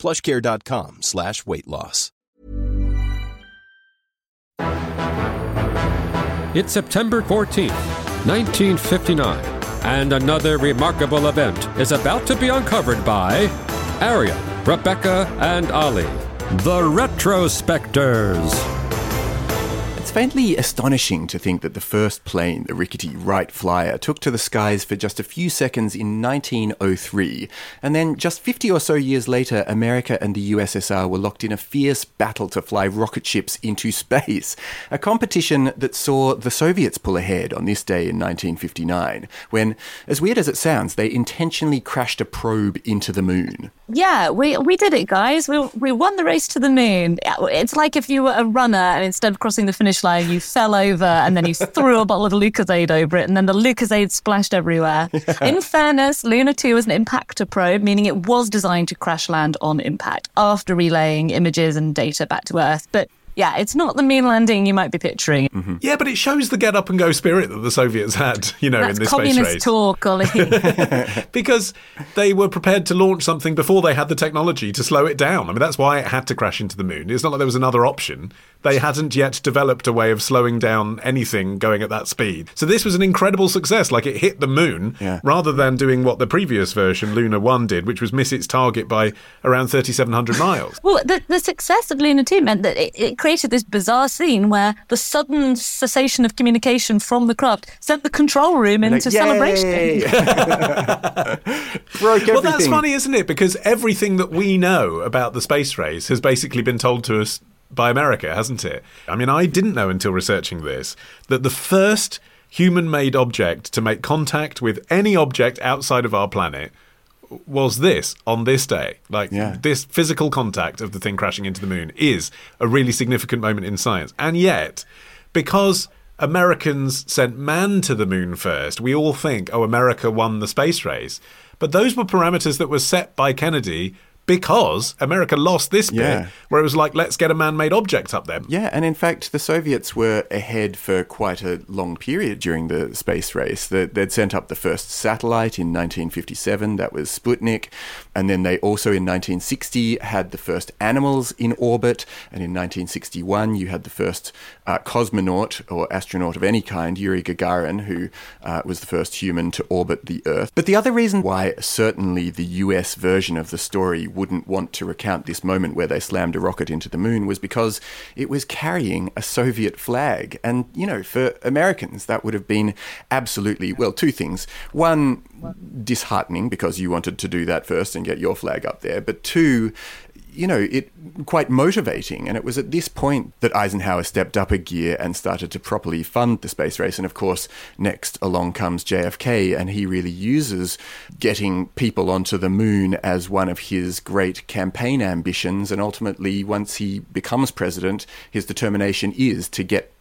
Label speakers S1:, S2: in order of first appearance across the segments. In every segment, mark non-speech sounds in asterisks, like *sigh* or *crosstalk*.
S1: plushcare.com slash weight loss.
S2: It's September 14th, 1959, and another remarkable event is about to be uncovered by Arion, Rebecca, and Olly, the Retrospectors.
S3: It's faintly astonishing to think that the first plane, the rickety Wright Flyer, took to the skies for just a few seconds in 1903, and then just 50 or so years later, America and the USSR were locked in a fierce battle to fly rocket ships into space, a competition that saw the Soviets pull ahead on this day in 1959, when, as weird as it sounds, they intentionally crashed a probe into the moon.
S4: Yeah, we we did it, guys. We we won the race to the moon. It's like if you were a runner and instead of crossing the finish line, you fell over and then you threw a bottle of Lucozade over it, and then the Lucozade splashed everywhere. *laughs* In fairness, Luna 2 was an impactor probe, meaning it was designed to crash land on impact after relaying images and data back to Earth. But yeah, it's not the moon landing you might be picturing.
S5: Mm-hmm. Yeah, but it shows the get up and go spirit that the Soviets had, you know,
S4: That's
S5: in this
S4: communist
S5: space race.
S4: talk, Olly. *laughs* *laughs*
S5: because they were prepared to launch something before they had the technology to slow it down. I mean, that's why it had to crash into the moon. It's not like there was another option. They hadn't yet developed a way of slowing down anything going at that speed. So this was an incredible success. Like it hit the moon
S3: Yeah.
S5: rather than doing what the previous version, Luna 1, did, which was miss its target by around 3,700 miles. *laughs*
S4: Well, the, the success of Luna 2 meant that it, it created this bizarre scene where the sudden cessation of communication from the craft sent the control room into
S3: Like,
S4: celebration. *laughs* *laughs*
S3: Broke everything.
S5: Well, that's funny, isn't it? Because everything that we know about the space race has basically been told to us by America, hasn't it? I mean, I didn't know until researching this that the first human made object to make contact with any object outside of our planet was this on this day. Like,
S3: Yeah.
S5: this physical contact of the thing crashing into the moon is a really significant moment in science. And yet, because Americans sent man to the moon first, we all think, oh, America won the space race. But those were parameters that were set by Kennedy because America lost this
S3: Yeah.
S5: bit, where it was like, let's get a man made object up there.
S3: Yeah, and in fact, the Soviets were ahead for quite a long period during the space race. They'd sent up the first satellite in 1957, that was Sputnik, and then they also in 1960 had the first animals in orbit, and in 1961 you had the first uh, cosmonaut or astronaut of any kind, Yuri Gagarin, who uh, was the first human to orbit the Earth. But the other reason why certainly the US version of the story wouldn't want to recount this moment where they slammed a rocket into the moon was because it was carrying a Soviet flag. And, you know, for Americans, that would have been absolutely, well, two things. One, disheartening because you wanted to do that first and get your flag up there. But two, you know, it quite motivating. And it was at this point that Eisenhower stepped up a gear and started to properly fund the space race. And of course, next along comes JFK, and he really uses getting people onto the moon as one of his great campaign ambitions. And ultimately, once he becomes president, his determination is to get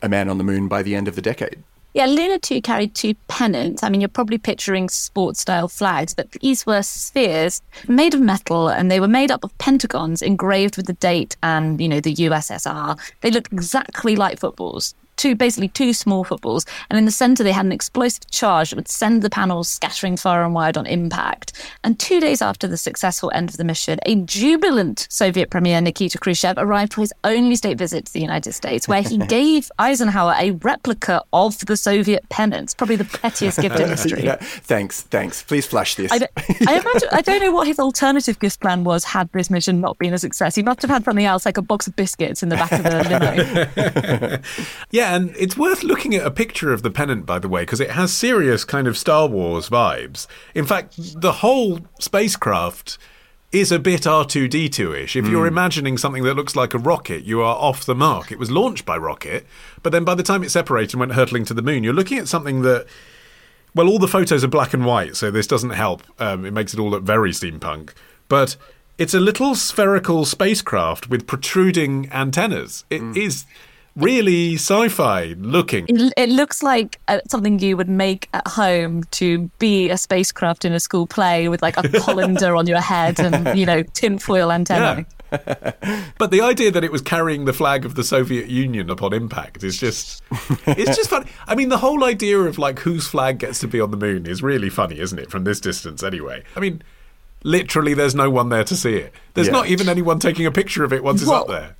S3: a man on the moon by the end of the decade.
S4: Yeah, Luna 2 carried two pennants. I mean, you're probably picturing sports style flags, but these were spheres made of metal and they were made up of pentagons engraved with the date and, you know, the USSR. They looked exactly like footballs. Two, basically two small footballs, and in the center they had an explosive charge that would send the panels scattering far and wide on impact. And two days after the successful end of the mission, a jubilant Soviet Premier Nikita Khrushchev arrived for his only state visit to the United States, where he *laughs* gave Eisenhower a replica of the Soviet pennants, probably the pettiest gift in history. *laughs*
S3: Yeah, thanks, thanks. Please flash this.
S4: I don't, I, imagine, I don't know what his alternative gift plan was had this mission not been a success. He must have had something else, like a box of biscuits in the back of the limo. *laughs*
S5: Yeah, and it's worth looking at a picture of the pennant, by the way, because it has serious kind of Star Wars vibes. In fact, the whole spacecraft is a bit R2D2 ish. If you're imagining something that looks like a rocket, you are off the mark. It was launched by rocket, but then by the time it separated and went hurtling to the moon, you're looking at something that. Well, all the photos are black and white, so this doesn't help. Um, it makes it all look very steampunk. But It's a little spherical spacecraft with protruding antennas. It
S3: Mm.
S5: is really sci-fi looking.
S4: It, it looks like uh, something you would make at home to be a spacecraft in a school play with like a *laughs* colander on your head and, you know, tinfoil antennae. *laughs*
S5: But the idea that it was carrying the flag of the Soviet Union upon impact is just it's just funny. I mean, the whole idea of like whose flag gets to be on the moon is really funny, isn't it? From this distance anyway. I mean, literally there's no one there to see it. There's
S3: Yeah.
S5: not even anyone taking a picture of it once it's up there.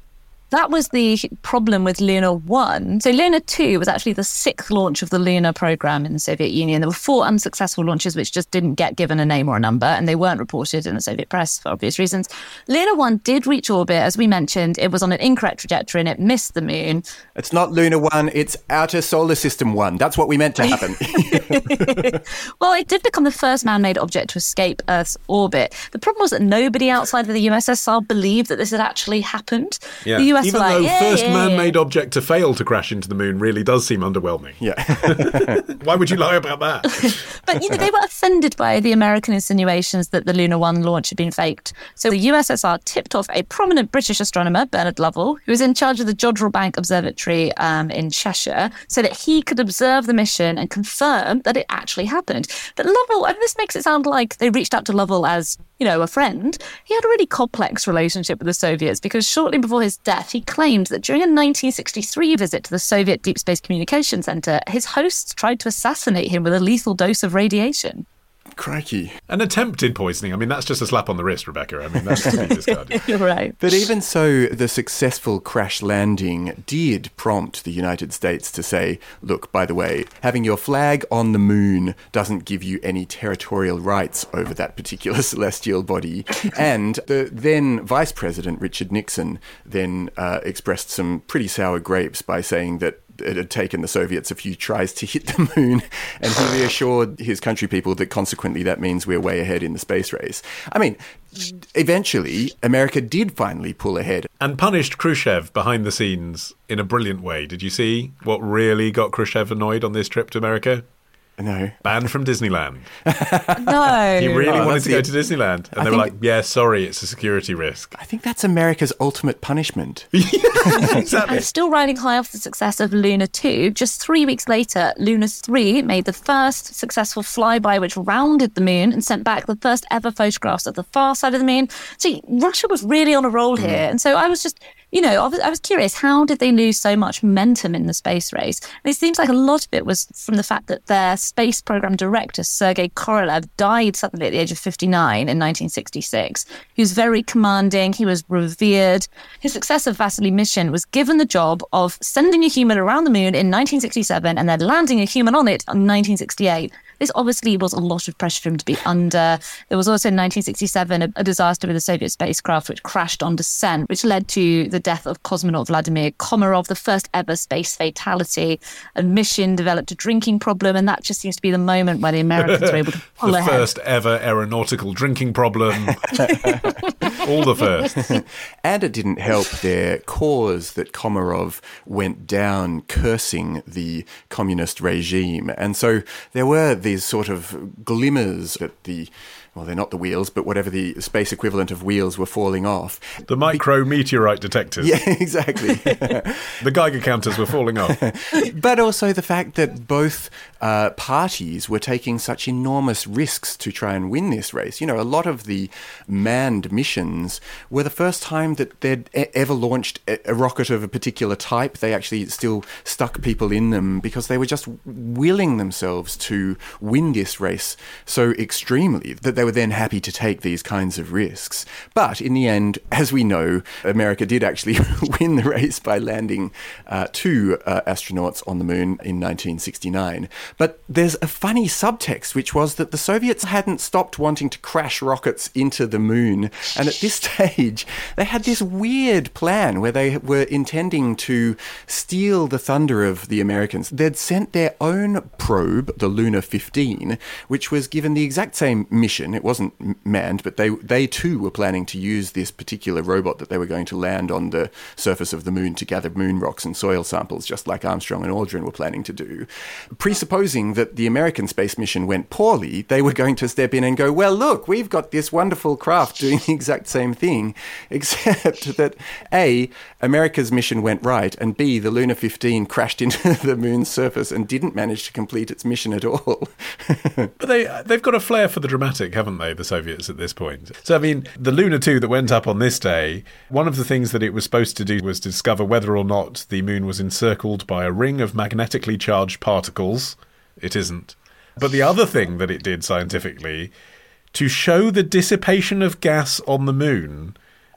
S4: That was the problem with Luna 1. So, Luna 2 was actually the sixth launch of the Luna program in the Soviet Union. There were four unsuccessful launches which just didn't get given a name or a number, and they weren't reported in the Soviet press for obvious reasons. Luna 1 did reach orbit, as we mentioned. It was on an incorrect trajectory and it missed the moon.
S3: It's not Luna 1, it's Outer Solar System 1. That's what we meant to happen. *laughs* *laughs*
S4: Well, it did become the first man made object to escape Earth's orbit. The problem was that nobody outside of the USSR believed that this had actually happened. The US
S5: Even
S4: like,
S5: though
S4: yeah,
S5: first
S4: yeah,
S5: man-made
S4: yeah.
S5: object to fail to crash into the moon really does seem underwhelming.
S3: yeah. *laughs*
S5: Why would you lie about that? *laughs*
S4: But you know, they were offended by the American insinuations that the Luna 1 launch had been faked. So the USSR tipped off a prominent British astronomer, Bernard Lovell, who was in charge of the Jodrell Bank Observatory um, in Cheshire, so that he could observe the mission and confirm that it actually happened. But Lovell, and this makes it sound like they reached out to Lovell as, you know, a friend. He had a really complex relationship with the Soviets because shortly before his death, he claimed that during a 1963 visit to the Soviet Deep Space Communication Center, his hosts tried to assassinate him with a lethal dose of radiation.
S3: Crikey.
S5: An attempted poisoning. I mean, that's just a slap on the wrist, Rebecca. I mean, that's to be discarded. *laughs*
S4: You're right.
S3: But even so, the successful crash landing did prompt the United States to say, look, by the way, having your flag on the moon doesn't give you any territorial rights over that particular *laughs* celestial body. and the then Vice President, Richard Nixon, then uh, expressed some pretty sour grapes by saying that it had taken the Soviets a few tries to hit the *laughs* moon, and he reassured his country people that consequently that means we're way ahead in the space race. I mean, eventually, America did finally pull ahead.
S5: and punished Khrushchev behind the scenes in a brilliant way. Did you see what really got Khrushchev annoyed on this trip to America?
S3: No.
S5: Banned from Disneyland. *laughs*
S4: No.
S5: He really
S3: Oh,
S5: wanted
S3: that's
S5: to go
S3: it.
S5: to Disneyland. And
S3: I
S5: they were like, yeah, sorry, it's a security risk.
S3: I think that's America's ultimate punishment. *laughs*
S5: exactly.
S4: And still riding high off the success of Luna 2, just three weeks later, Luna 3 made the first successful flyby which rounded the moon and sent back the first ever photographs of the far side of the moon. See, Russia was really on a roll mm. here. And so I was just, you know, I was, I was curious, how did they lose so much momentum in the space race? And it seems like a lot of it was from the fact that their space program director, Sergei Korolev, died suddenly at the age of 59 in 1966. He was very commanding, he was revered. His successor, Vasily Mishin, was given the job of sending a human around the moon in 1967 and then landing a human on it in 1968. This obviously was a lot of pressure for him to be under. There was also in 1967 a, a disaster with a Soviet spacecraft which crashed on descent, which led to the death of cosmonaut Vladimir Komarov, the first ever space fatality. And Mishin developed a drinking problem, and that just seems to be the moment where the Americans were able to *laughs* pull
S5: the
S4: ahead.
S5: first ever aeronautical drinking problem. *laughs* All the firsts. *laughs*
S3: And it didn't help their cause that Komarov went down cursing the communist regime. And so there were these sort of glimmers that the, well, they're not the wheels, but whatever the space equivalent of wheels were falling off.
S5: The micro meteorite detectors.
S3: Yeah, *laughs* exactly. *laughs*
S5: The Geiger counters were falling off. *laughs*
S3: but also the fact that both uh, parties were taking such enormous risks to try and win this race. You know, a lot of the manned missions were the first time that they'd e- ever launched a, a rocket of a particular type. They actually still stuck people in them because they were just willing themselves to win this race so extremely that they were then happy to take these kinds of risks. But in the end, as we know, America did actually *laughs* win the race by landing uh, two uh, astronauts on the moon in 1969. But there's a funny subtext, which was that the Soviets hadn't stopped wanting to crash rockets into the moon. And at this *laughs* stage, they had this weird plan where they were intending to steal the thunder of the Americans. They'd sent their own probe, the Luna 15, which was given the exact same mission. It wasn't manned, but they they too were planning to use this particular robot that they were going to land on the surface of the moon to gather moon rocks and soil samples, just like Armstrong and Aldrin were planning to do. Presupposing that the American space mission went poorly, they were going to step in and go, "Well, look, we've got this wonderful craft doing the exact same thing, *laughs* except that a America's mission went right, and b the Luna 15 crashed into *laughs* the moon's surface and didn't manage to complete its mission at all." *laughs*
S5: but they they've got a flair for the dramatic, haven't they, the Soviets at this point? So I mean, the Luna 2 that went up on this day, one of the things that it was supposed to do was discover whether or not the moon was encircled by a ring of magnetically charged particles. It isn't. But the other thing that it did scientifically to show the dissipation of gas on the moon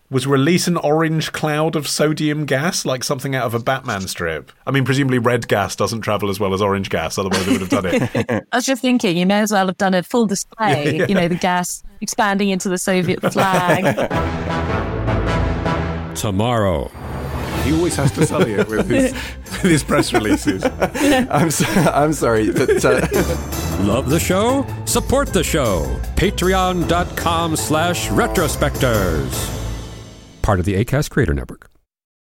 S5: was release an orange cloud of sodium gas, like something out of a Batman strip. I mean, presumably red gas doesn't travel as well as orange gas, otherwise they would have done it. *laughs*
S4: I was just thinking, you may as well have done a full display, yeah, *laughs* yeah. you know, the gas expanding into the Soviet flag. *laughs*
S2: Tomorrow.
S5: He always has to sully it with his, with his press releases.
S3: I'm, so, I'm sorry. But, uh...
S2: Love the show? Support the show. Patreon.com slash retrospectors part of the ACAST Creator Network.